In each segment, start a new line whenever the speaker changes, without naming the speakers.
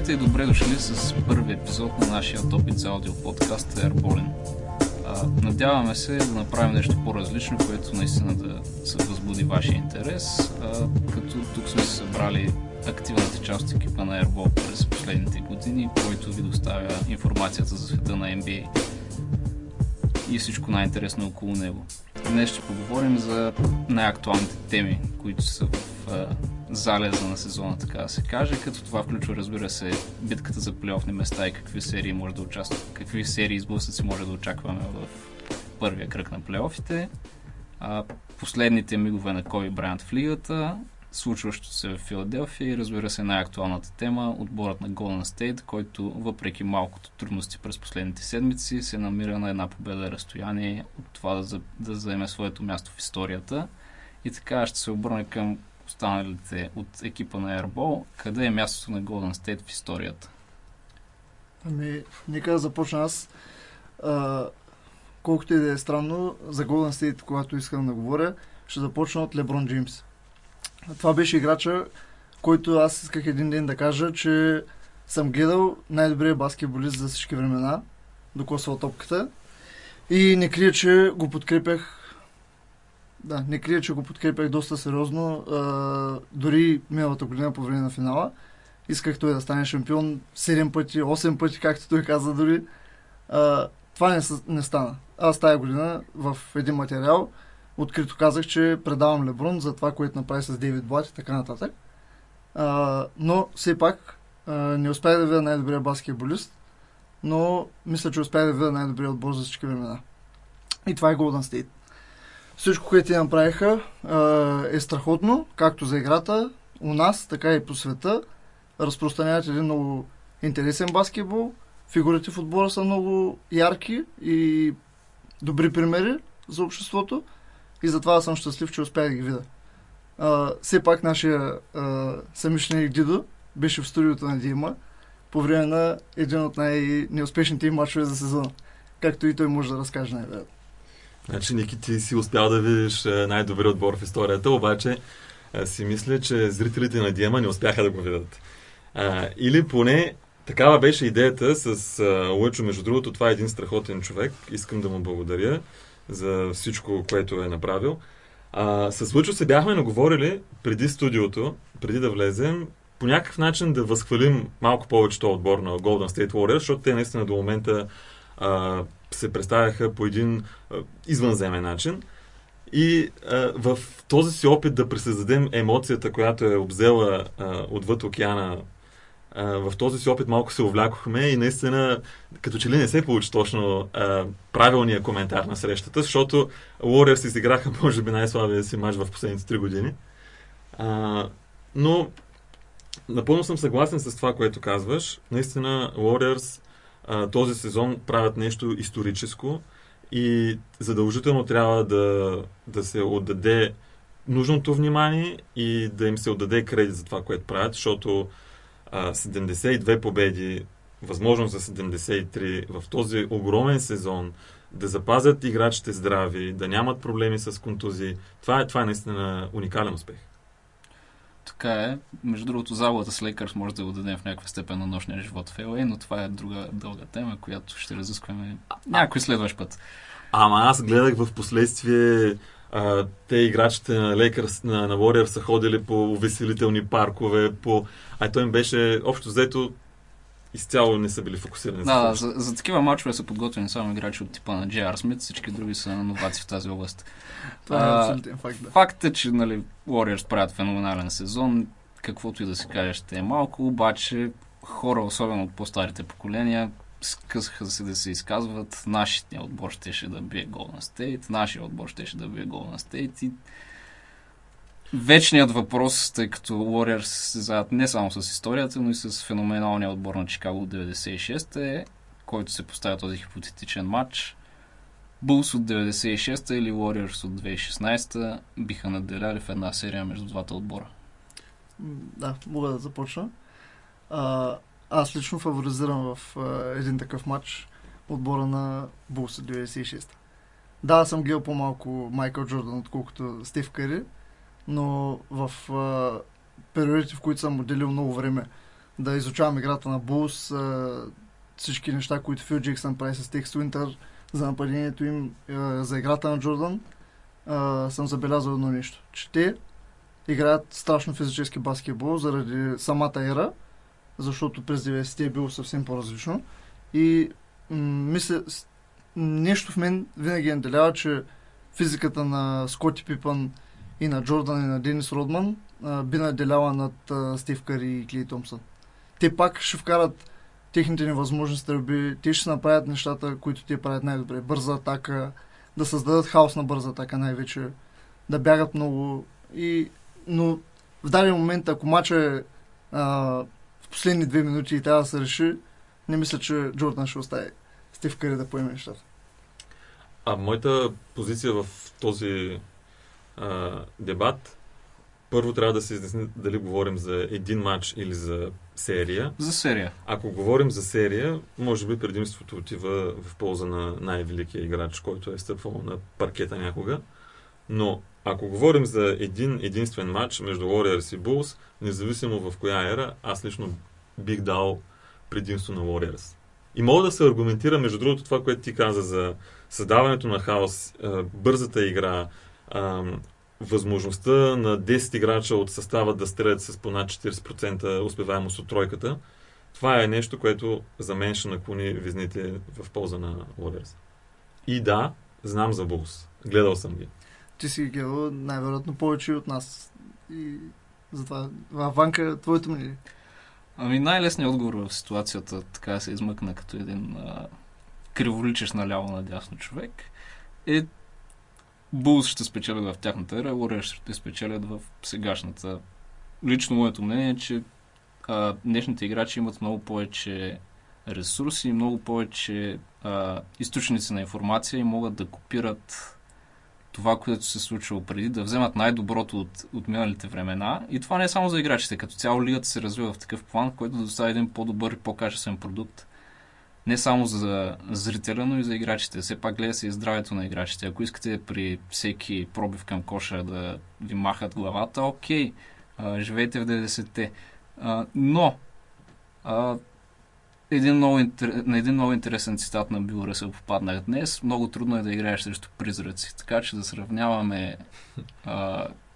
Здравейте и добре дошли с първи епизод на нашия опит за аудио подкаст Airbolin. Надяваме се да направим нещо по-различно, което наистина да се възбуди вашия интерес, а, като тук сме се събрали активната част от екипа на Airball през последните години, който ви доставя информацията за света на NBA и всичко най-интересно около него. Днес ще поговорим за най-актуалните теми, които са в залеза на сезона, така да се каже, като това включва, разбира се, битката за плейофни места и какви серии може да участват, какви серии изблъсъци може да очакваме в първия кръг на плейофите, а, последните мигове на Коби Брайант в лигата, случващото се в Филаделфия и разбира се най-актуалната тема отборът на Golden State, който въпреки малкото трудности през последните седмици се намира на една победа разстояние от това да, да заеме своето място в историята. И така ще се обърна към останалите от екипа на Airball. Къде е мястото на Golden State в историята?
Ами, нека да започна аз. А, колкото и да е странно, за Golden State, когато искам да говоря, ще започна от Леброн Джеймс. Това беше играча, който аз исках един ден да кажа, че съм гледал най-добрият баскетболист за всички времена, докосва топката. И не крия, че го подкрепях да, не крия, че го подкрепях доста сериозно. А, дори миналата година по време на финала. Исках той да стане шампион 7 пъти, 8 пъти, както той каза дори. А, това не, не стана. Аз тази година в един материал открито казах, че предавам Леброн за това, което направи с Дейвид Блат и така нататък. А, но все пак а, не успях да видя най-добрия баскетболист, но мисля, че успях да видя най-добрия отбор за всички времена. И това е Golden State. Всичко, което те направиха е страхотно, както за играта у нас, така и по света. Разпространяват един много интересен баскетбол. Фигурите в отбора са много ярки и добри примери за обществото. И затова съм щастлив, че успях да ги видя. А, все пак нашия самишленик Дидо беше в студиото на Дима по време на един от най-неуспешните им матчове за сезона. Както и той може да разкаже най-вероятно.
Значи, Ники, ти си успял да видиш е, най-добри отбор в историята, обаче е, си мисля, че зрителите на Диема не успяха да го видят. А, или поне такава беше идеята с а, Лъчо. Между другото, това е един страхотен човек. Искам да му благодаря за всичко, което е направил. А, с Лъчо се бяхме наговорили преди студиото, преди да влезем, по някакъв начин да възхвалим малко повече този отбор на Golden State Warriors, защото те наистина до момента а, се представяха по един извънземен начин. И а, в този си опит да пресъздадем емоцията, която е обзела а, отвъд океана, а, в този си опит малко се увлякохме и наистина, като че ли не се получи точно а, правилния коментар на срещата, защото Warriors изиграха, може би, най-слабия си матч в последните три години. А, но напълно съм съгласен с това, което казваш. Наистина, Warriors този сезон правят нещо историческо и задължително трябва да, да се отдаде нужното внимание и да им се отдаде кредит за това, което правят, защото а, 72 победи, възможно за 73 в този огромен сезон, да запазят играчите здрави, да нямат проблеми с контузии, това е, това е наистина уникален успех.
Така е. Между другото, залата с Лейкърс може да го дадем в някаква степен на нощния живот в LA, но това е друга дълга тема, която ще разискваме някой следващ път.
Ама аз гледах в последствие а, те играчите на Лейкърс, на, на Warriors са ходили по увеселителни паркове, по... А той им беше общо взето изцяло не са били фокусирани.
Да, да за, за такива мачове са подготвени само играчи от типа на J.R. Смит, всички други са новаци в тази област.
Това е абсолютен факт. Да.
Факт е, че нали, Warriors правят феноменален сезон, каквото и да се каже ще е малко, обаче хора, особено от по-старите поколения, скъсаха се да се изказват. Нашия отбор щеше да бие Golden State, нашия отбор щеше да бие Golden State и вечният въпрос, тъй като Warriors се заедат не само с историята, но и с феноменалния отбор на Чикаго от 96 е, който се поставя този хипотетичен матч. Булс от 96-та или Warriors от 2016 биха наделяли в една серия между двата отбора.
Да, мога да започна. А, аз лично фаворизирам в а, един такъв матч отбора на Булс от 96 Да, съм гледал по-малко Майкъл Джордан, отколкото Стив Кари, но в а, периодите, в които съм отделил много време да изучавам играта на Булс, всички неща, които Фил Джексън прави с Текс Уинтър за нападението им, за играта на Джордан, съм забелязал едно нещо, че те играят страшно физически баскетбол заради самата ера, защото през 90-те е било съвсем по-различно. И м- мисля, нещо в мен винаги е наделява, че физиката на Скоти Пипън и на Джордан и на Денис Родман би наделяла над Стив Кари и Клей Томсън. Те пак ще вкарат техните невъзможности да те ще направят нещата, които те правят най-добре. Бърза атака, да създадат хаос на бърза атака най-вече, да бягат много. И, но в даден момент, ако мача е а, в последни две минути и трябва да се реши, не мисля, че Джордан ще остави Стив Кари да поеме нещата.
А моята позиция в този а, дебат първо трябва да се изясни дали говорим за един матч или за серия.
За серия.
Ако говорим за серия, може би предимството отива в полза на най-великия играч, който е стъпвал на паркета някога. Но ако говорим за един единствен матч между Warriors и Bulls, независимо в коя ера, аз лично бих дал предимство на Warriors. И мога да се аргументира, между другото, това, което ти каза за създаването на хаос, бързата игра, възможността на 10 играча от състава да стрелят с по над 40% успеваемост от тройката, това е нещо, което за мен ще наклони визните в полза на Warriors. И да, знам за Булс. Гледал съм ги.
Ти си ги гледал най-вероятно повече от нас. И затова, Ванка, твоето мнение?
Ами най-лесният отговор в ситуацията, така се измъкна като един а, криволичеш наляво надясно човек, е Булс ще спечелят в тяхната ера, Warriors ще спечелят в сегашната. Лично моето мнение е, че а, днешните играчи имат много повече ресурси и много повече а, източници на информация и могат да копират това, което се случва преди, да вземат най-доброто от, от миналите времена. И това не е само за играчите. Като цяло лигата се развива в такъв план, който да достави един по-добър и по-качествен продукт не само за зрителя, но и за играчите. Все пак гледа се и здравето на играчите. Ако искате при всеки пробив към коша да ви махат главата, окей, а, живейте в 90-те. А, но а, един много, на един много интересен цитат на Бил Ръсъл попаднах днес. Много трудно е да играеш срещу призраци. Така че да сравняваме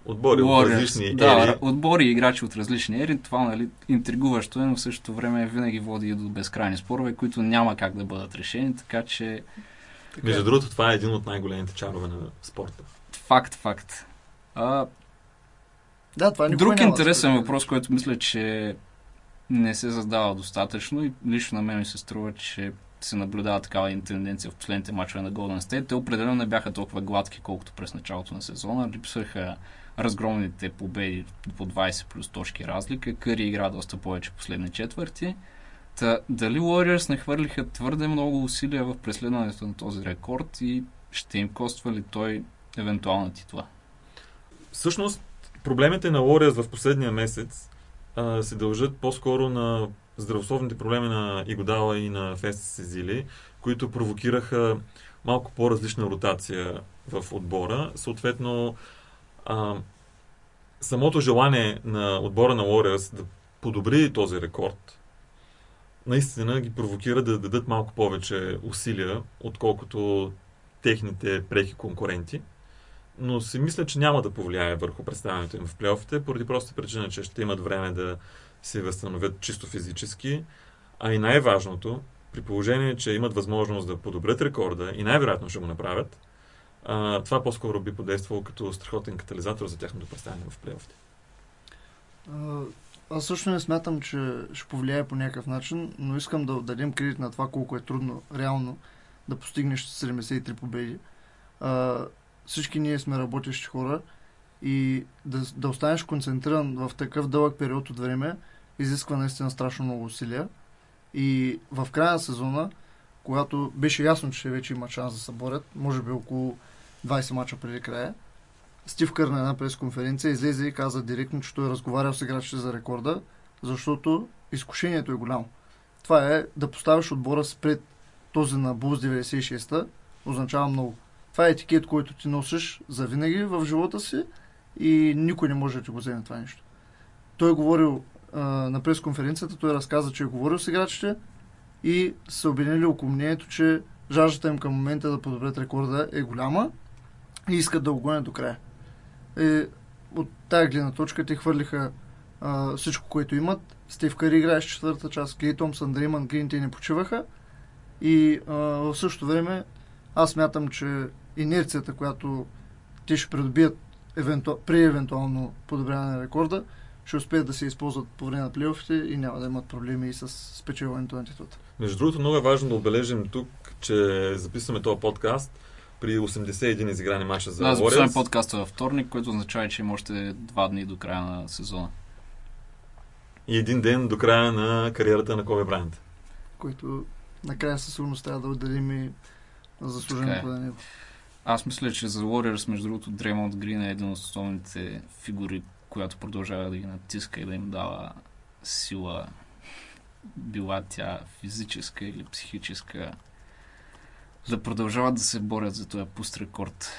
Отбори Warriors, от различни ери.
Да, отбори и играчи от различни ери. Това нали, интригуващо е, но в същото време винаги води и до безкрайни спорове, които няма как да бъдат решени, така че...
Така... Между другото, това е един от най-големите чарове на спорта.
Факт, факт. А,
да, това
Друг интересен да въпрос, който мисля, че не се задава достатъчно и лично на мен ми се струва, че се наблюдава такава тенденция в последните мачове на Golden State. Те определено не бяха толкова гладки, колкото през началото на сезона. Липсваха разгромните победи по 20 плюс точки разлика. Къри игра доста повече последни четвърти. Та, дали Warriors не хвърлиха твърде много усилия в преследването на този рекорд и ще им коства ли той евентуална титла?
Всъщност, проблемите на Warriors в последния месец а, се дължат по-скоро на здравословните проблеми на Игодала и на Фест Сезили, които провокираха малко по-различна ротация в отбора. Съответно, а, самото желание на отбора на Warriors да подобри този рекорд, наистина ги провокира да дадат малко повече усилия, отколкото техните преки конкуренти. Но си мисля, че няма да повлияе върху представянето им в плейофите, поради проста причина, че ще имат време да се възстановят чисто физически. А и най-важното, при положение, че имат възможност да подобрят рекорда и най-вероятно ще го направят, а, това по-скоро би подействало като страхотен катализатор за тяхното представяне в плейофите.
Аз също не смятам, че ще повлияе по някакъв начин, но искам да дадем кредит на това колко е трудно реално да постигнеш 73 победи. А, всички ние сме работещи хора и да, да останеш концентриран в такъв дълъг период от време изисква наистина страшно много усилия. И в края на сезона, когато беше ясно, че вече има шанс да се борят, може би около 20 мача преди края. Стив Кър на една пресконференция излезе и каза директно, че той е разговарял с играчите за рекорда, защото изкушението е голямо. Това е да поставиш отбора спред този на Булс 96-та, означава много. Това е етикет, който ти носиш за винаги в живота си и никой не може да ти го вземе това нещо. Той е говорил а, на пресконференцията той разказа, че е говорил с играчите и се обединили около мнението, че жаждата им към момента да подобрят рекорда е голяма и искат да го гонят до края. И от тази гледна точка те хвърлиха а, всичко, което имат. Стив Кари играе с четвърта част, Клей Томсън, Дрейман Грин, те не почиваха. И а, в същото време аз мятам, че инерцията, която те ще придобият евенту... при евентуално подобряване на рекорда, ще успеят да се използват по време на плейофите и няма да имат проблеми и с спечелването на титлата.
Между другото, много е важно да отбележим тук, че записваме този подкаст при 81 изиграни мача за
Да, записваме
Warriors.
подкаста във вторник, което означава, че има още два дни до края на сезона.
И един ден до края на кариерата на Коби Брайант.
Които накрая със сигурност трябва да отделим и заслуженото
е.
на него.
Аз мисля, че за Warriors, между другото, Дреймонд Грин е един от основните фигури, която продължава да ги натиска и да им дава сила, била тя физическа или психическа, да продължават да се борят за този пуст рекорд.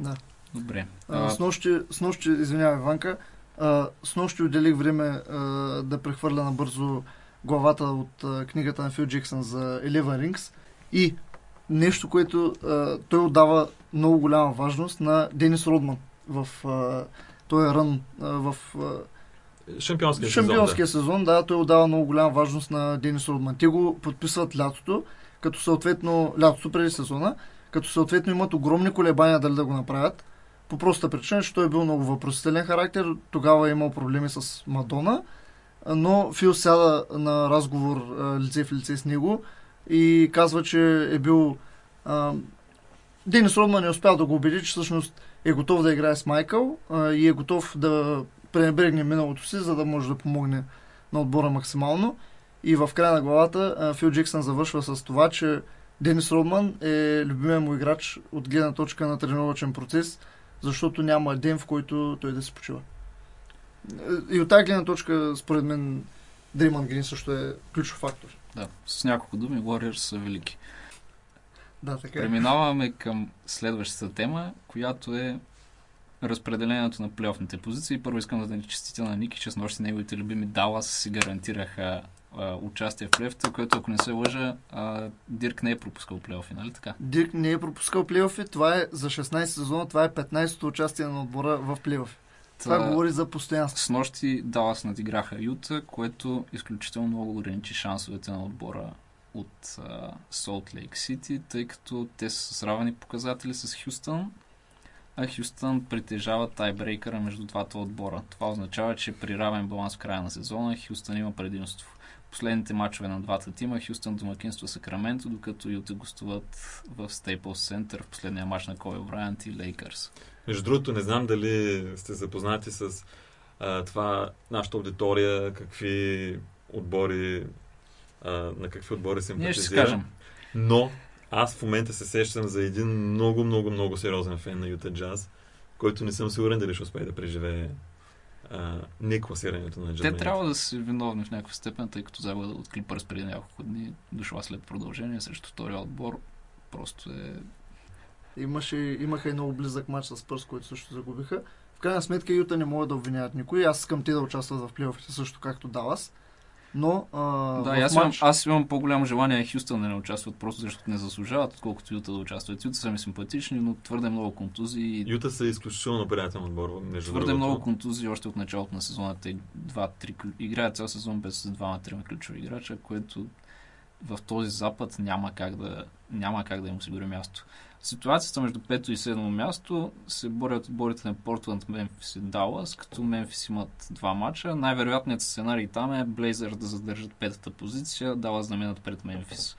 Да.
Добре.
А, с, нощи, с нощи, извинявай, Ванка, а, с нощи отделих време а, да прехвърля набързо главата от а, книгата на Фил Джексън за Eleven Rings и нещо, което а, той отдава много голяма важност на Денис Родман в а, този рън а, в а,
Шампионския,
шампионския сезон, да, той отдава много голяма важност на Денис Родман. Те го подписват лятото, като съответно, лятото преди сезона, като съответно имат огромни колебания дали да го направят. По простата причина, че той е бил много въпросителен характер, тогава е имал проблеми с Мадона, но Фил сяда на разговор лице в лице с него и казва, че е бил... А, Денис Родман не успял да го убеди, че всъщност е готов да играе с Майкъл а, и е готов да пренебрегне миналото си, за да може да помогне на отбора максимално. И в края на главата Фил Джексън завършва с това, че Денис Родман е любимия му играч от гледна точка на тренировачен процес, защото няма ден, в който той да се почива. И от тази гледна точка, според мен, Дрейман Грин също е ключов фактор.
да, с няколко думи, Warriors са велики.
Да, така е.
Преминаваме към следващата тема, която е разпределението на плейофните позиции. Първо искам да ни честитя на Ники, че с нощи неговите любими Далас си гарантираха а, участие в плейофите, което ако не се лъжа, а, Дирк не е пропускал плейофи, нали така?
Дирк не е пропускал плейофи. Това е за 16 сезона, това е 15-то участие на отбора в плейофи. Това
Та,
говори за постоянство.
С нощи Далас надиграха Юта, което изключително много ограничи шансовете на отбора от Солт Лейк Сити, тъй като те са с равни показатели с Хюстън, а Хюстън притежава тайбрейкъра между двата отбора. Това означава, че при равен баланс в края на сезона Хюстън има предимство. Последните матчове на двата тима Хюстън домакинства Сакраменто, докато Юта гостуват в Стейплс Център в последния матч на Коби Брайант и Лейкърс.
Между другото, не знам дали сте запознати с а, това, нашата аудитория, какви отбори, а, на какви отбори
Ние ще си кажем.
Но аз в момента се сещам за един много, много, много сериозен фен на Юта Джаз, който не съм сигурен дали ще успее да преживее а, не класирането на
Те
Джазмените.
трябва да са виновни в някаква степен, тъй като загубата от Клипърс преди няколко дни дошла след продължение срещу втория отбор. Просто е...
Имаше, имаха и много близък матч с Пърс, който също загубиха. В крайна сметка Юта не могат да обвиняват никой. Аз искам те да участват в плейофите също както Далас. Но а,
Да, аз, имам,
матч...
аз имам по-голямо желание Хюстън да не участват, просто защото не заслужават, отколкото Юта да участват. Юта са ми симпатични, но твърде много контузии.
Юта са изключително приятен отбор. Между
Твърде
другото.
много контузии още от началото на сезона. Те два-три играят цял сезон без двама-трима ключови играча, което в този запад няма как да, няма как да им осигури място. Ситуацията между пето и седмо място се борят отборите на Портленд, Мемфис и Далас, като Мемфис имат два мача. Най-вероятният сценарий там е Блейзър да задържат петата позиция, Далас да минат пред Мемфис.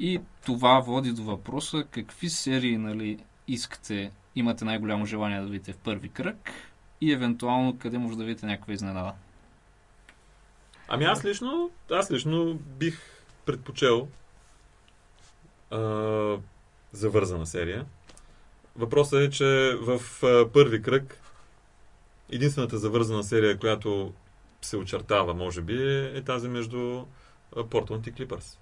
И това води до въпроса какви серии нали, искате, имате най-голямо желание да видите в първи кръг и евентуално къде може да видите някаква изненада.
Ами аз лично, аз лично бих предпочел а, завързана серия. Въпросът е, че в първи кръг единствената завързана серия, която се очертава, може би, е, е тази между Портланд и Клипърс.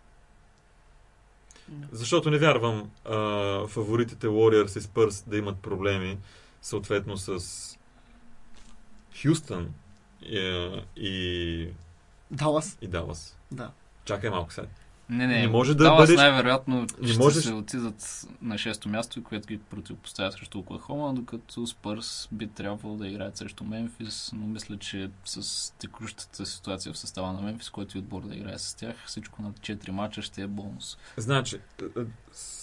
Защото не вярвам а, фаворитите Warriors и Spurs да имат проблеми, съответно с Хюстън и, и,
Далас.
и Далас.
Да.
Чакай малко сега.
Не, не,
Не може да
Далас
бъдеш-
най-вероятно
Не
ще
можеш-
се отидат на 6-то място, което ги противопоставя срещу Оклахома, докато Спърс би трябвало да играят срещу Мемфис, но мисля, че с текущата ситуация в състава на Мемфис, който и отбор да играе с тях, всичко на 4 мача ще е бонус.
Значи, е, е,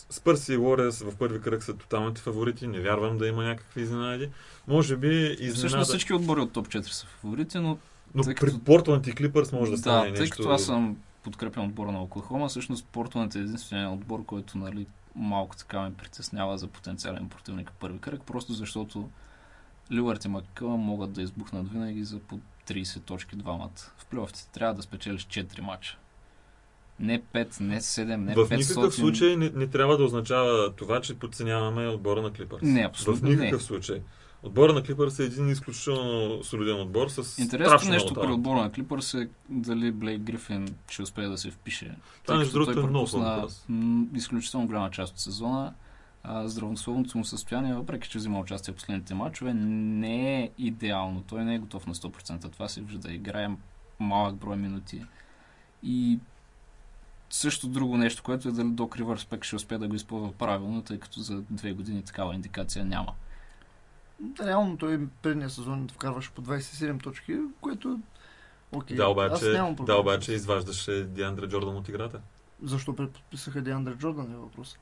Спърс и Уорес в първи кръг са тоталните фаворити. Не вярвам да има някакви изненади. Може би
Всъщност
изненада.
всички отбори от топ 4 са фаворити, но
Но
тъй
при
като-
Портленд и Клипърс може да стане
да, тъй
нещо.
като аз съм подкрепен отбора на Оклахома, всъщност Портленд е единственият отбор, който нали, малко така ме притеснява за потенциален противник в първи кръг, просто защото Лилард и Маккълъм могат да избухнат винаги за по 30 точки двамата. В плейофите трябва да спечелиш 4 мача. Не 5, не 7, не
в
500.
никакъв случай не, не трябва да означава това, че подценяваме отбора на Клипърс.
Не, абсолютно
В никакъв
не.
случай. Отбора на Клипърс е един изключително солиден отбор с
Интересното
страшно
нещо при отбора на Клипърс е дали Блейк Грифин ще успее да се впише.
Това, между другото, е много
пропусна м, изключително голяма част от сезона. Здравословното му състояние, въпреки че взима участие в последните матчове, не е идеално. Той не е готов на 100%. Това се вижда. Играе малък брой минути. И също друго нещо, което е дали Док Ривърс пък ще успее да го използва правилно, тъй като за две години такава индикация няма.
Реално той предния сезон вкарваше по 27 точки, което окей.
Да,
Аз
обаче, да, обаче изваждаше Диандра Джордан от играта.
Защо преподписаха Деандре Джордан е въпрос.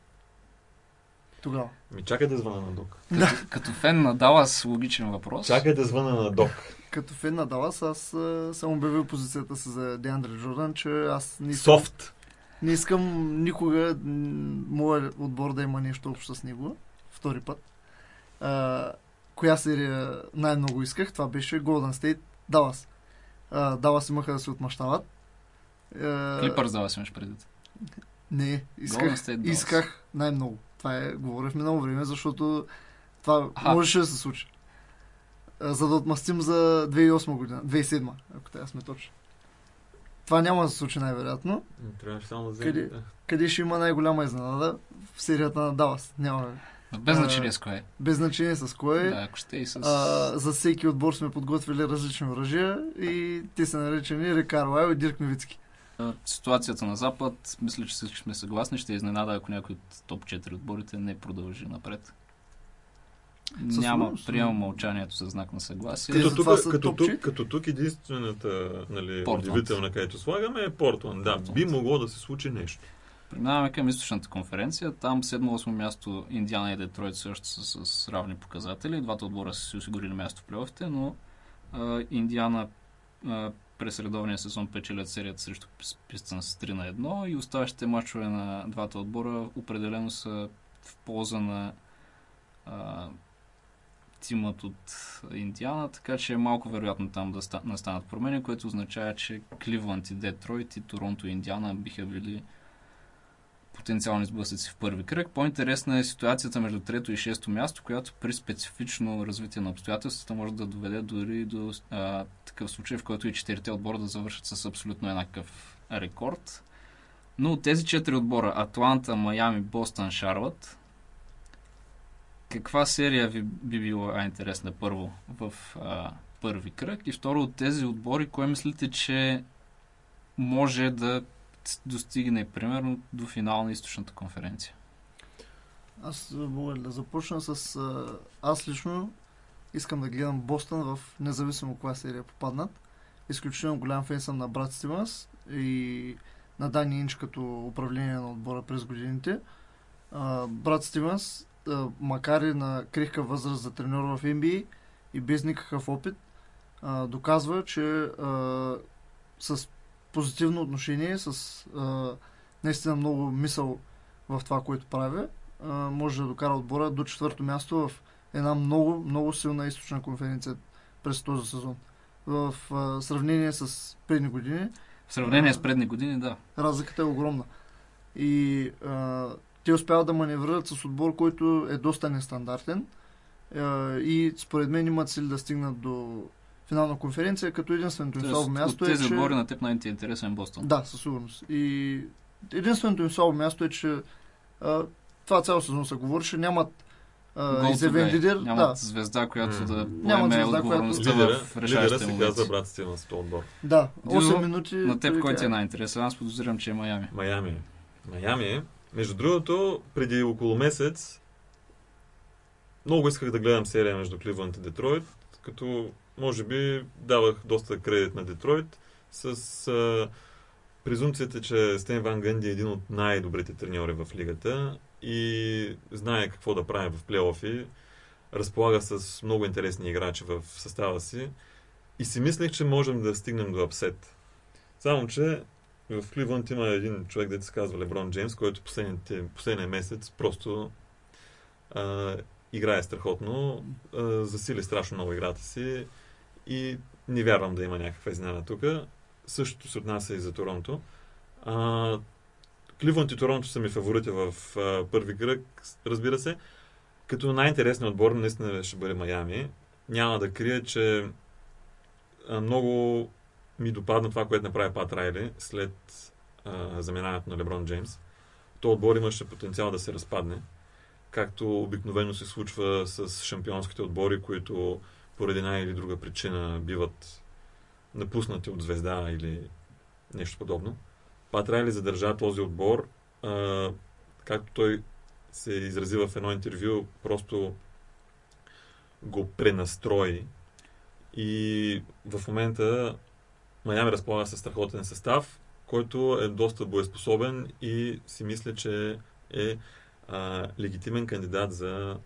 Тогава.
Ми чакай да звъна на Док.
Като, като фен на Далас, логичен въпрос.
Чакай да звъна на Док.
Като фен на Далас, аз а, съм обявил позицията си за Деандре Джордан, че аз не искам,
Софт.
не искам никога моят отбор да има нещо общо с него. Втори път. А, коя серия най-много исках? Това беше Golden State. А, Далас имаха да се отмъщават. А,
Клипърс Далас имаш предвид.
Не, исках,
State Dallas.
исках най-много. Това е, говоря в минало време, защото това
Аха.
можеше да се случи. За да отмъстим за 2008 година, 2007, ако трябва сме точни. Това няма да се случи най-вероятно.
Трябваше само да
Къде?
да.
Къде ще има най-голяма изненада? В серията на Далас. Няма.
Без
А,
значение с кое.
Без значение с кое.
Да, ако ще и с...
А, за всеки отбор сме подготвили различни оръжия и те са наречени Рик Карлайл и Дирк Новицки.
Ситуацията на Запад, мисля, че всички сме съгласни. Ще е изненада, ако някой от топ 4 отборите не продължи напред.
Със
Няма, приемам мълчанието за знак на съгласие.
Като тук, като, тук, като тук единствената нали,
Портланд.
удивителна, където слагаме е Портланд. Да,
Портланд.
би могло да се случи нещо.
Преминаваме към източната конференция. Там 7-8 място Индиана и Детройт също са с равни показатели. Двата отбора са си осигурили място в плейофите, но а, Индиана а, през редовния сезон печелят серията срещу Пистън с 3 на 1 и оставащите мачове на двата отбора определено са в полза на а, тимът от Индиана, така че е малко вероятно там да ста- настанат промени, което означава, че Кливланд и Детройт и Торонто и Индиана биха били потенциални сблъсъци в първи кръг. По-интересна е ситуацията между трето и шесто място, която при специфично развитие на обстоятелствата може да доведе дори до а, такъв случай, в който и четирите отбора да завършат с абсолютно еднакъв рекорд. Но от тези четири отбора Атланта, Майами, Бостън, Шарлот каква серия ви би била интересна първо в а, първи кръг и второ от тези отбори, кое мислите, че може да достигне примерно до финал на източната конференция?
Аз а, мога да започна с... а, Аз лично искам да гледам Бостън в независимо коя серия попаднат. Изключително голям фен съм на брат Стивенс и на Дани Инч като управление на отбора през годините. А, брат Стивенс, а, макар и на крихка възраст за треньор в NBA и без никакъв опит, а, доказва, че а, с позитивно отношение, с а, наистина много мисъл в това, което прави, а, може да докара отбора до четвърто място в една много, много силна източна конференция през този сезон. В а, сравнение с предни години,
В сравнение с предни години, да.
разликата е огромна. И а, те успяват да маневрират с отбор, който е доста нестандартен. А, и според мен имат сили да стигнат до финална конференция, като единственото им слабо място е,
тези
че...
отбори на теб най-ти е интересен Бостон.
Да, със сигурност. И единственото им слабо място е, че а, това цял сезон се говореше, нямат
to
изявен
guy.
нямат
Нямат
да,
звезда, която
М.
да поеме
звезда,
отговорността
Лидера,
в
лидера
решаващите
се
моменти.
казва брат Стивенс в този отбор.
да,
Дидо,
8 минути.
На теб кой ти е
каза.
най-интересен? Аз подозирам, че е Майами.
Майами. Майами. Между другото, преди около месец много исках да гледам серия между Кливънд и Детройт, като може би давах доста кредит на Детройт с а, презумцията, че Стен Ван Гънди е един от най-добрите треньори в лигата и знае какво да прави в плейофи, разполага с много интересни играчи в състава си и си мислех, че можем да стигнем до апсет. Само, че в Кливънд има един човек, дето се казва Леброн Джеймс, който последния месец просто а, играе страхотно, а, засили страшно много играта си и не вярвам да има някаква изненада тук. Същото се отнася и за Торонто. А, Кливънд и Торонто са ми фаворити в а, първи кръг, разбира се. Като най-интересният отбор наистина ще бъде Майами. Няма да крия, че а, много ми допадна това, което направи Пат Райли след а, заминаването на Леброн Джеймс. То отбор имаше потенциал да се разпадне, както обикновено се случва с шампионските отбори, които поради една или друга причина биват напуснати от звезда или нещо подобно. Пат Райли задържа този отбор, а, както той се изрази в едно интервю, просто го пренастрои и в момента Майами разполага със страхотен състав, който е доста боеспособен и си мисля, че е а, легитимен кандидат за...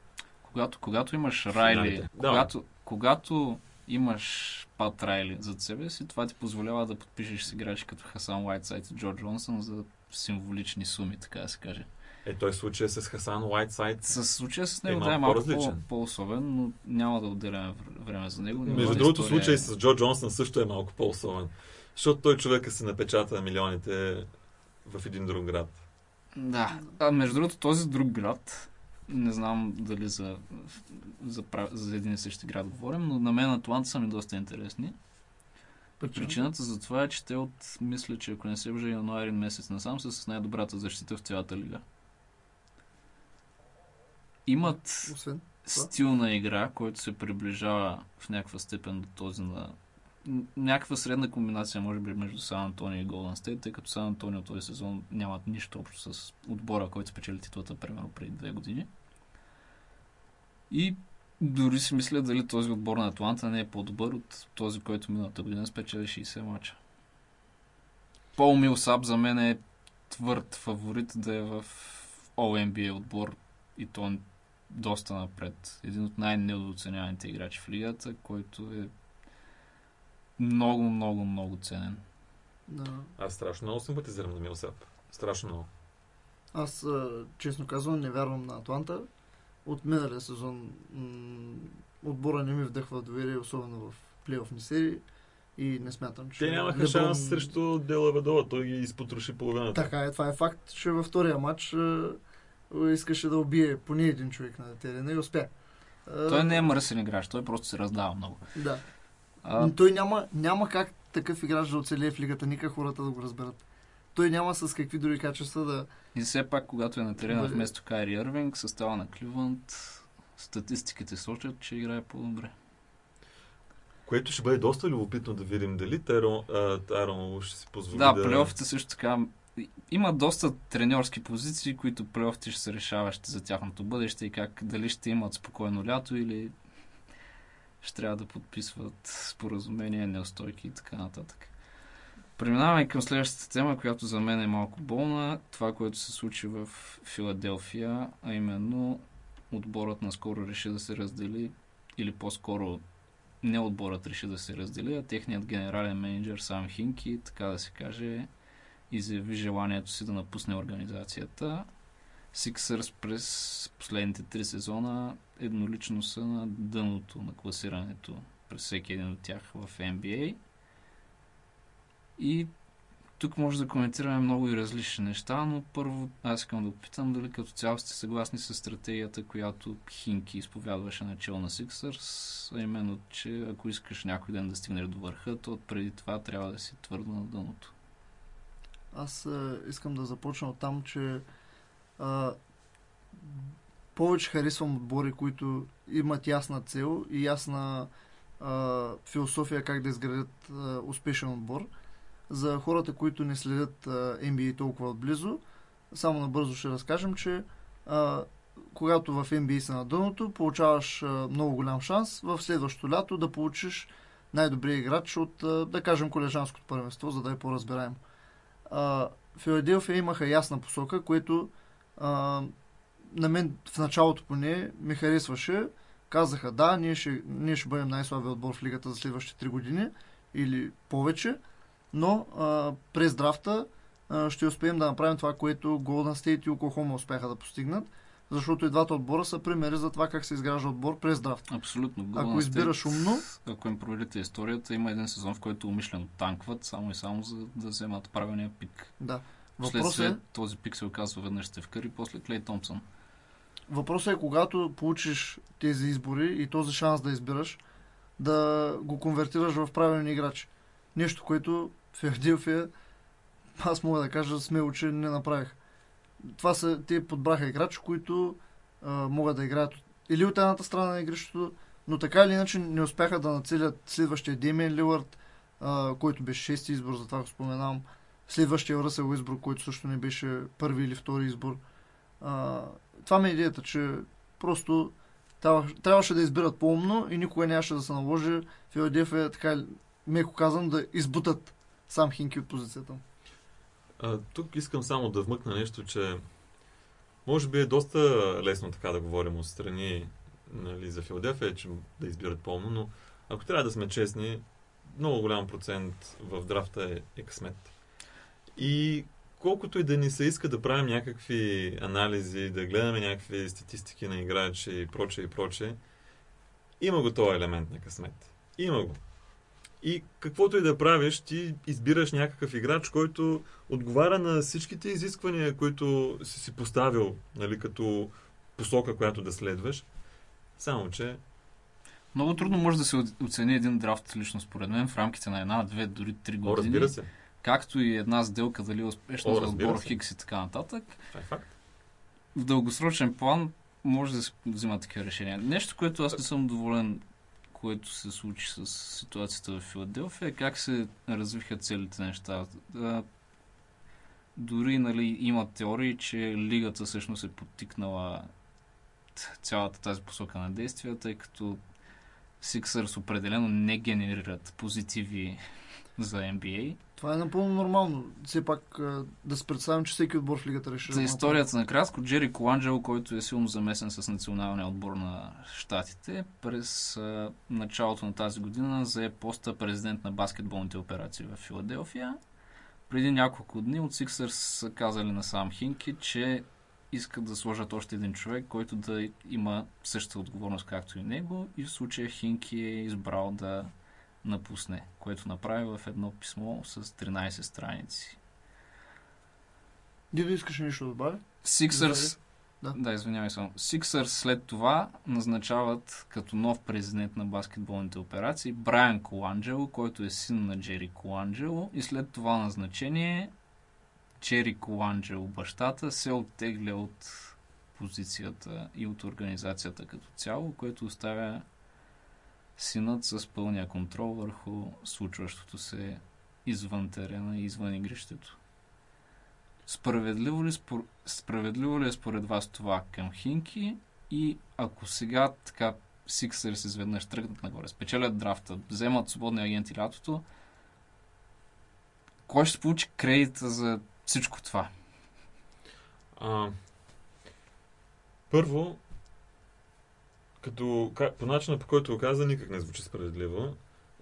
Когато, когато имаш Райли.
Да.
когато, когато имаш Пат Райли зад себе си, това ти позволява да подпишеш с играчи като Хасан Уайтсайд и Джо Джонсън за символични суми, така да се каже.
Е, той случай с Хасан Уайтсайд.
С случая с
Е
него
малко
да е малко
по-различен.
по- по-особен, но няма да отделяме вр- време за него.
Между
Неговата
другото,
история
случай
е-
с Джо Джонсън също е малко по-особен. Защото той човека се напечата милионите в един друг град.
Да. А, между другото, този друг град, не знам дали за, за, за един и същи град говорим, но на мен Атланта са ми доста интересни. Причината за това е, че те от, мисля, че ако не се лъжа, януари месец насам са с най-добрата защита в цялата лига. Имат
Освен.
стил на игра, който се приближава в някаква степен до този на някаква средна комбинация, може би, между Сан Антонио и Голден Стейт, тъй като Сан Антонио този сезон нямат нищо общо с отбора, който спечели титлата, примерно, преди две години. И дори си мисля дали този отбор на Атланта не е по-добър от този, който миналата година спечели 60 мача. Пол Милсап за мен е твърд фаворит да е в All-NBA отбор и то доста напред. Един от най-недооценяваните играчи в лигата, който е много, много, много ценен.
Да.
Аз страшно много симпатизирам на Милсап. Страшно много.
Аз, честно казвам, не вярвам на Атланта. От миналия сезон м- отбора не ми вдъхва доверие, особено в плейофни серии. И не смятам, че...
Те нямаха
Леброн-
шанс срещу Дела Ведова. Той ги изпотроши половината.
Така е, това е факт, че във втория матч искаше да убие поне един човек на терена и успя.
Той не е мръсен играч, той просто се раздава много.
Да.
А,
Но той няма, няма как такъв играч да оцелее в лигата, ника хората да го разберат. Той няма с какви други качества да...
и все пак, когато е на терена
Бъде-
вместо Кайри Ирвинг, състава на Кливънд, статистиките сочат, че играе по-добре.
Което ще бъде доста любопитно да видим дали Тайрон ще си позволи
Да,
да...
плейофите също така има доста треньорски позиции, които плейофите ще са решаващи за тяхното бъдеще и как дали ще имат спокойно лято или ще трябва да подписват споразумения, неустойки и така нататък. Преминаваме към следващата тема, която за мен е малко болна. Това, което се случи в Филаделфия, а именно отборът наскоро реши да се раздели, или по-скоро не отборът реши да се раздели, а техният генерален менеджер Сам Хинки, така да се каже, изяви желанието си да напусне организацията. Сиксърс през последните три сезона еднолично са на дъното на класирането през всеки един от тях в NBA. И тук може да коментираме много и различни неща, но първо аз искам да попитам дали като цяло сте съгласни с стратегията, която Хинки изповядваше начало на Сиксърс, а именно, че ако искаш някой ден да стигнеш до върха, то преди това трябва да си твърдо на дъното.
Аз а, искам да започна от там, че а, повече харесвам отбори, които имат ясна цел и ясна а, философия как да изградят а, успешен отбор. За хората, които не следят а, NBA толкова отблизо, само набързо ще разкажем, че а, когато в NBA са на дъното, получаваш а, много голям шанс в следващото лято да получиш най-добрия играч от, а, да кажем, колежанското първенство, за да е по-разбираемо. А, Филаделфия имаха ясна посока, което а, на мен в началото поне ми харесваше. Казаха, да, ние ще, ние ще бъдем най-слабия отбор в лигата за следващите 3 години или повече, но а, през драфта а, ще успеем да направим това, което Golden State и Oklahoma успяха да постигнат, защото и двата отбора са примери за това как се изгражда отбор през драфт.
Абсолютно.
Ако
Golden
избираш
State,
умно,
Ако им проверите историята, има един сезон, в който умишлено танкват, само и само за да вземат правилния пик.
да. Въпросът е,
този пик се оказва веднъж Стев Къри, после Клей Томпсън.
въпросът е, когато получиш тези избори и този шанс да избираш, да го конвертираш в правилни играч. Нещо, което Филаделфия, аз мога да кажа смело, че не направих. Това са, те подбраха играчи, които а, могат да играят или от едната страна на игрището, но така или иначе не успяха да нацелят следващия Демиен Лилард, а, който беше шести избор, затова го споменавам. Следващия Ръсел избор, който също не беше първи или втори избор. А, това ми е идеята, че просто трябваше, да избират по-умно и никога нямаше да се наложи Филаделфия, така меко казвам, да избутат сам Хинки от позицията.
А, тук искам само да вмъкна нещо, че може би е доста лесно така да говорим отстрани нали, за Филаделфия, че да избират по-умно, но ако трябва да сме честни, много голям процент в драфта е, е късмет. И колкото и да ни се иска да правим някакви анализи, да гледаме някакви статистики на играчи и прочее и прочее, има го този елемент на късмет. Има го. И каквото и да правиш, ти избираш някакъв играч, който отговаря на всичките изисквания, които си си поставил, нали, като посока, която да следваш. Само, че
Много трудно може да се оцени един драфт лично според мен в рамките на една, две, дори три
О,
години.
разбира се.
Както и една сделка дали е успешна
О,
за отбор. Хикс и така нататък.
Това е факт.
В дългосрочен план може да се взима такива решения. Нещо, което аз не съм доволен, което се случи с ситуацията в Филаделфия, е как се развиха целите неща. Дори нали, има теории, че лигата всъщност е подтикнала цялата тази посока на действия, тъй като Сиксърс определено не генерират позитиви за NBA.
Това е напълно нормално. Все пак да се представим, че всеки отбор в лигата реши.
За историята на кратко, Джери Коланджело, който е силно замесен с националния отбор на щатите, през началото на тази година зае поста президент на баскетболните операции в Филаделфия. Преди няколко дни от Сиксърс са казали на сам Хинки, че искат да сложат още един човек, който да има същата отговорност както и него и в случая Хинки е избрал да напусне, което направи в едно писмо с 13 страници.
Дидо, искаш нещо да добавя?
Сиксърс
Да.
да, извинявай само. Сиксърс след това назначават като нов президент на баскетболните операции Брайан Коланджело, който е син на Джери Коланджело и след това назначение Джери Коланджело, бащата, се оттегля от позицията и от организацията като цяло, което оставя синът с пълния контрол върху случващото се извън терена и извън игрището. Справедливо ли, спор... Справедливо ли е според вас това към Хинки? И ако сега така Сиксърс изведнъж тръгнат нагоре, спечелят драфта, вземат свободни агенти лятото, кой ще получи кредита за всичко това?
А, първо, като, ка- по начина по който го каза, никак не звучи справедливо.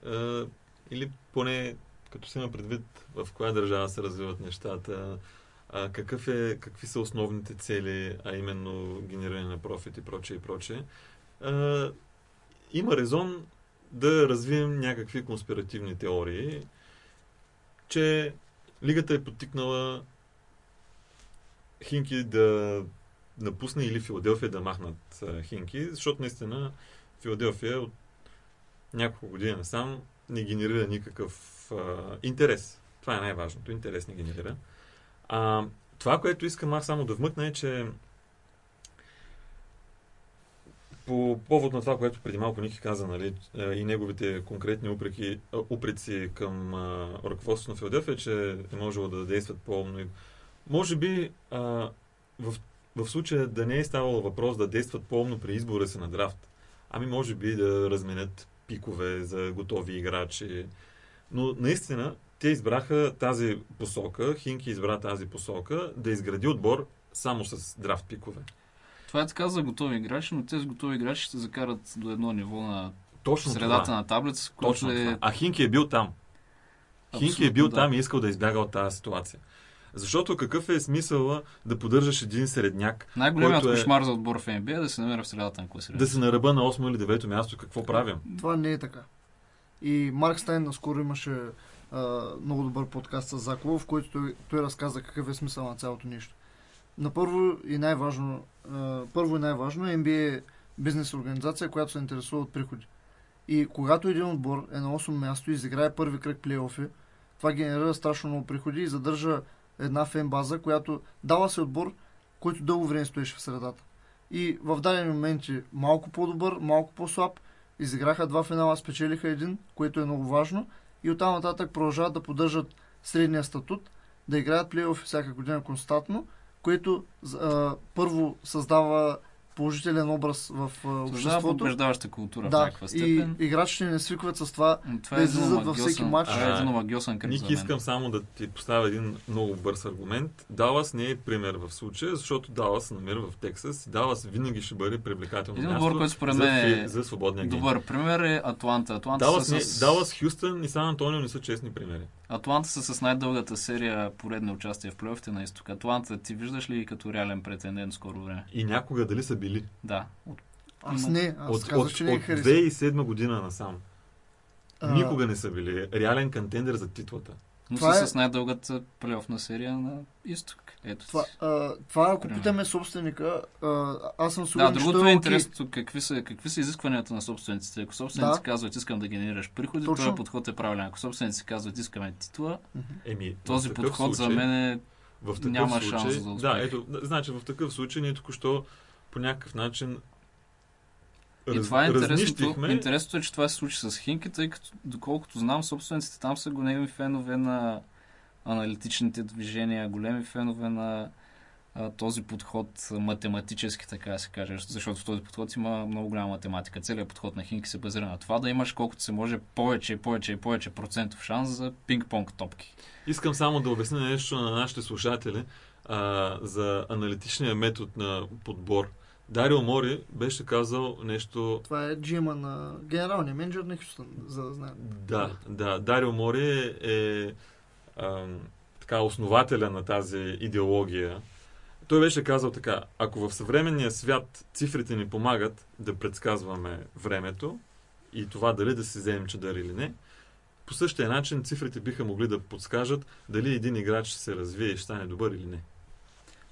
А, или поне като се има предвид в коя държава се развиват нещата, а, какъв е, какви са основните цели, а именно генериране на профит и прочее и прочее. А, има резон да развием някакви конспиративни теории, че лигата е подтикнала Хинки да напусне или Филаделфия да махнат Хинки, защото наистина Филаделфия от няколко години насам не генерира никакъв а, интерес. Това е най-важното. Интерес не генерира. А, това, което искам аз само да вмъкна е, че по повод на това, което преди малко Ники каза, нали, и неговите конкретни упреки, упреци към а, ръководството на Филаделфия, че е можело да действат по-умно. Може би а, в, в случая да не е ставало въпрос да действат по-умно при избора си на драфт, ами може би да разменят пикове за готови играчи. Но наистина те избраха тази посока, Хинки избра тази посока, да изгради отбор само с драфт пикове.
Това е така за готови играчи, но тези готови играчи ще закарат до едно ниво на
Точно
средата
това.
на таблица,
Точно
е...
това. А Хинки е бил там. Хинки е
Абсолютно,
бил
да.
там и искал да избяга от тази ситуация. Защото какъв е смисъла да поддържаш един средняк,
Най-големият
е-
кошмар за отбор в NBA е да се намира в средата на класирането.
да се нараба на 8 или 9 място, какво правим?
Това не е така. И Марк Стайн наскоро имаше а, много добър подкаст с Заково, в който той, той разказа какъв е смисъл на цялото нещо. На първо и най-важно, а, първо и най-важно, NBA е бизнес организация, която се интересува от приходи. И когато един отбор е на 8 място и изиграе първи кръг плейофи, това генерира страшно много приходи и задържа една фен база, която дава се отбор, който дълго време стоеше в средата. И в дадени моменти малко по-добър, малко по-слаб, изиграха два финала, спечелиха един, което е много важно. И оттам нататък продължават да поддържат средния статут, да играят плейофи всяка година константно, което а, първо създава положителен образ в
Създава
обществото.
побеждаваща култура в
Да,
някаква
и
степен.
играчите не свикват с това.
Но това
да
е
излизат във всеки матч.
Това е един
А,
омагиосен кръг мен.
искам само да ти поставя един много бърз аргумент. Далас не е пример в случая, защото Далас се намира в Тексас и Далас винаги ще бъде привлекателно
Един
място
отбор, който според мен е
за свободния гейм.
Добър пример е Атланта. Атланта,
Далас,
са
не,
с...
Далас, Хюстън и Сан Антонио не са честни примери.
Атланта са с най-дългата серия поредни участия в плейофите на изток. Атланта ти виждаш ли като реален претендент в скоро време?
И някога дали са били.
Да. От...
Аз не, аз
От,
казах,
от,
че не ги
от
харесвам.
2007 година насам.
А,
Никога не са били реален контендер за титлата.
Но
Това
са
е-
с най-дългата плейофна серия на изток. Ето
Това, а, това ако
Примерно.
питаме собственика, а, аз съм
Да,
сигурен, че
другото е
окей.
интересното какви са, какви са изискванията на собствениците. Ако собствениците
Да.
казват искам да генерираш приходи,
Точно.
този подход е правилен. Ако собствениците казват искаме титла,
Еми,
този подход за
случай-
мен е
в такъв
няма
случай,
шанс за успех.
Да, ето, значи в такъв случай ние току-що по някакъв начин
И това е интересното. Интересното е, че това се случи с Хинки, тъй като, доколкото знам, собствениците там са големи фенове на аналитичните движения, големи фенове на а, този подход математически, така се каже, защото в този подход има много голяма математика. Целият подход на Хинки се базира на това да имаш колкото се може повече и повече и повече процентов шанс за пинг-понг топки.
Искам само да обясня нещо на нашите слушатели а, за аналитичния метод на подбор. Дарио Мори беше казал нещо
Това е джима на генералния менеджер на Хюстън, за да знаем.
Да, да. Дарио Мори е ам, така основателя на тази идеология. Той беше казал така, ако в съвременния свят цифрите ни помагат да предсказваме времето и това дали да си вземем чадър или не, по същия начин цифрите биха могли да подскажат дали един играч ще се развие и ще стане добър или не.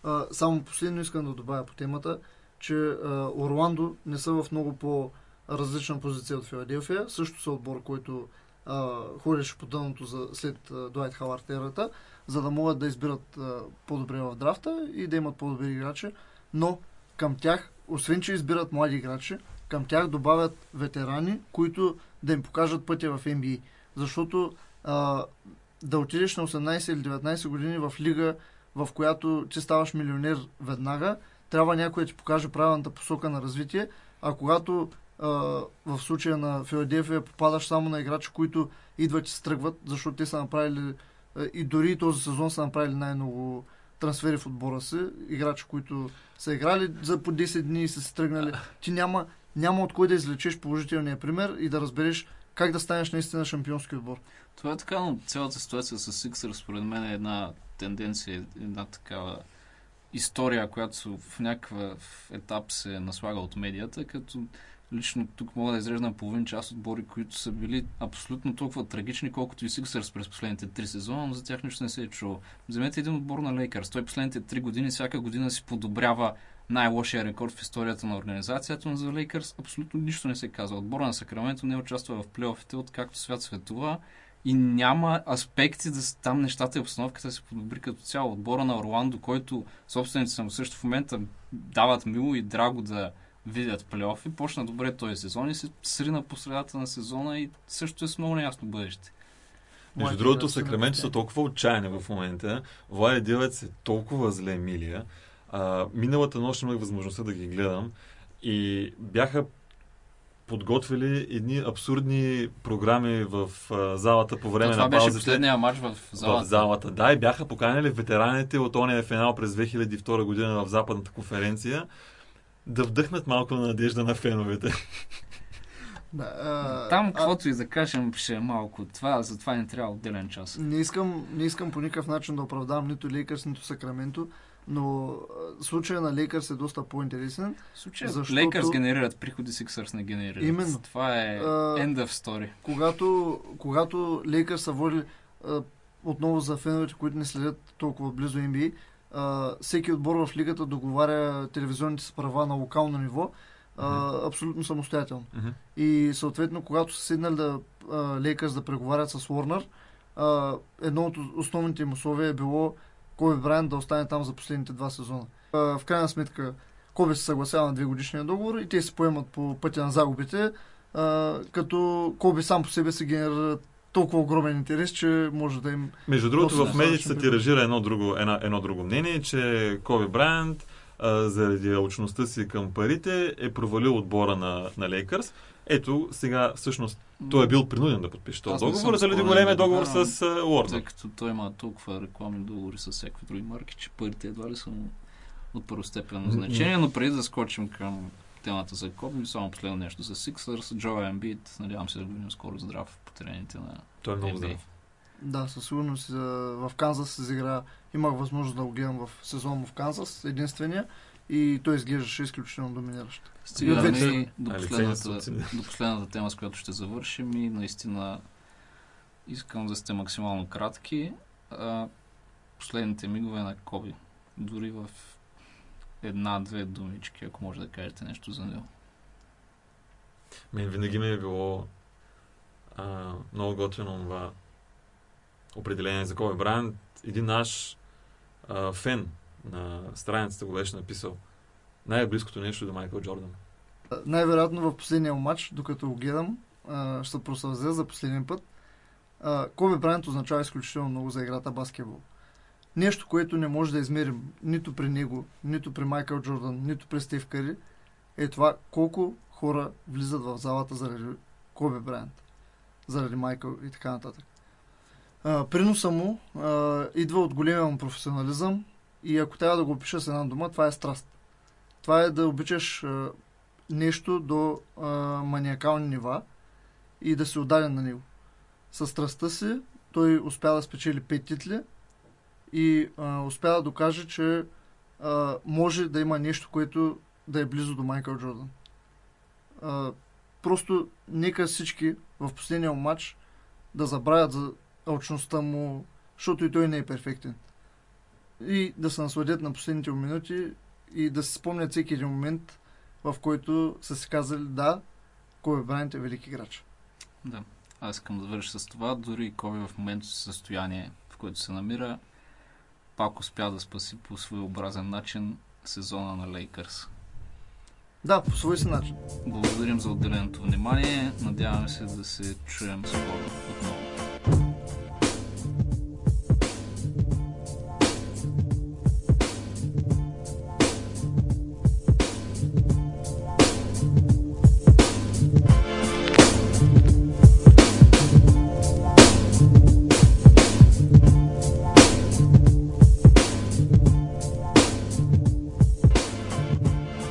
А, само последно искам да добавя по темата, че Орландо не са в много по-различна позиция от Филаделфия. Също са отбор, който а, ходеше по дъното за, след а, Дуайт Хавард за да могат да избират а, по-добре в драфта и да имат по-добри играчи. Но към тях, освен че избират млади играчи, към тях добавят ветерани, които да им покажат пътя в NBA. Защото а, да отидеш на 18 или 19 години в лига, в която ти ставаш милионер веднага, трябва някой да ти покаже правилната посока на развитие, а когато а, в случая на Филаделфия попадаш само на играчи, които идват и се тръгват, защото те са направили а, и дори този сезон са направили най-много трансфери в отбора си, играчи, които са играли за по 10 дни и са се тръгнали. Ти няма, няма от кой да извлечеш положителния пример и да разбереш как да станеш наистина шампионски отбор.
Това е така, но цялата ситуация с Сиксър според мен е една тенденция, една такава история, която в някакъв етап се наслага от медията, като лично тук мога да изреждам половин част отбори, които са били абсолютно толкова трагични, колкото и Сиксърс през последните три сезона, но за тях нищо не се е чуло. Вземете един отбор на Лейкърс. Той последните три години, всяка година си подобрява най-лошия рекорд в историята на организацията, но за Лейкърс абсолютно нищо не се казва. Отбора на Сакраменто не участва в плейофите, откакто свят светува и няма аспекти да там нещата и обстановката да се подобри като цяло. Отбора на Орландо, който собствениците му също в момента дават мило и драго да видят плейофи. Почна добре този сезон и се срина по средата на сезона и също е с много неясно бъдеще.
Между другото, Сакраменто са толкова отчаяни в момента. Влади Дилец е толкова зле милия. А, миналата нощ имах възможността да ги гледам и бяха подготвили едни абсурдни програми в а, залата по време
това
на
беше
паузите.
последния матч в залата.
В залата, да, и бяха поканили ветераните от ония финал през 2002 година в Западната конференция да вдъхнат малко на надежда на феновете.
Да, а,
Там,
а,
каквото и да кажем, ще е малко. Това, за това не трябва отделен час.
Не искам, не искам по никакъв начин да оправдавам нито Лейкърс, нито Сакраменто, но случая на Лейкърс е доста по-интересен.
Случая
Защото-
Лейкърс генерират приходи, Сиксърс не генерират.
Именно.
Това е
А,
end of story.
Когато, когато Лейкърс са водили а, отново за феновете, които не следят толкова близо NBA, а, всеки отбор в лигата договаря телевизионните си права на локално ниво а, абсолютно самостоятелно.
Мгм.
И съответно, когато са седнали да Лейкърс да преговарят с Уорнер, а, едно от основните им условия е било Коби Брайан да остане там за последните два сезона. В крайна сметка, Коби се съгласява на две годишния договор и те се поемат по пътя на загубите, като Коби сам по себе се генерира толкова огромен интерес, че може да им...
Между другото, в медиите се тиражира едно друго, едно, едно друго мнение, че Коби Брайант заради алчността си към парите е провалил отбора на, на Лейкърс. Ето, сега всъщност той е бил принуден да подпише този договор, заради големия
да го
договор
вярвам,
с Уорнер.
Тъй като той има толкова рекламни договори с всякакви други марки, че парите едва ли са от първостепенно значение, но преди да скочим към темата за Коби, само последно нещо за Сиксърс, Джо Ембит, надявам се да го видим скоро здрав по трените на
Той е много
NBA.
здрав.
Да, със сигурност в Канзас се изигра. Имах възможност да го гледам в сезон в Канзас, единствения. И той изглеждаше изключително доминиращ.
Стигаме и до последната, до последната тема, с която ще завършим и наистина искам да сте максимално кратки. А, последните мигове на Коби. Дори в една-две думички, ако може да кажете нещо за него.
Мен винаги ми е било а, много готино това определение за Коби Брайант. Един наш а, фен на страницата го беше написал. Най-близкото нещо до Майкъл Джордан.
Най-вероятно в последния матч, докато го гледам, ще се за последния път. Коби Брайант означава изключително много за играта баскетбол. Нещо, което не може да измерим нито при него, нито при Майкъл Джордан, нито при Стив Кари, е това колко хора влизат в залата заради Коби Брайант, заради Майкъл и така нататък. Приноса му идва от големия му професионализъм и ако трябва да го опиша с една дума, това е страст. Това е да обичаш а, нещо до а, маниакални нива и да се отдаден на него. С страстта си той успя да спечели пет титли и а, успя да докаже, че а, може да има нещо, което да е близо до Майкъл Джордан. А, просто нека всички в последния матч да забравят за алчността му, защото и той не е перфектен. И да се насладят на последните минути и да се спомнят всеки един момент, в който са си казали да, Коби Брайант е велик играч.
Да. Аз искам да завърша с това. Дори и Коби в момента си състояние, в което се намира, пак успя да спаси по своеобразен начин сезона на Лейкърс.
Да, по свой си начин.
Благодарим за отделеното внимание. Надяваме се да се чуем скоро отново.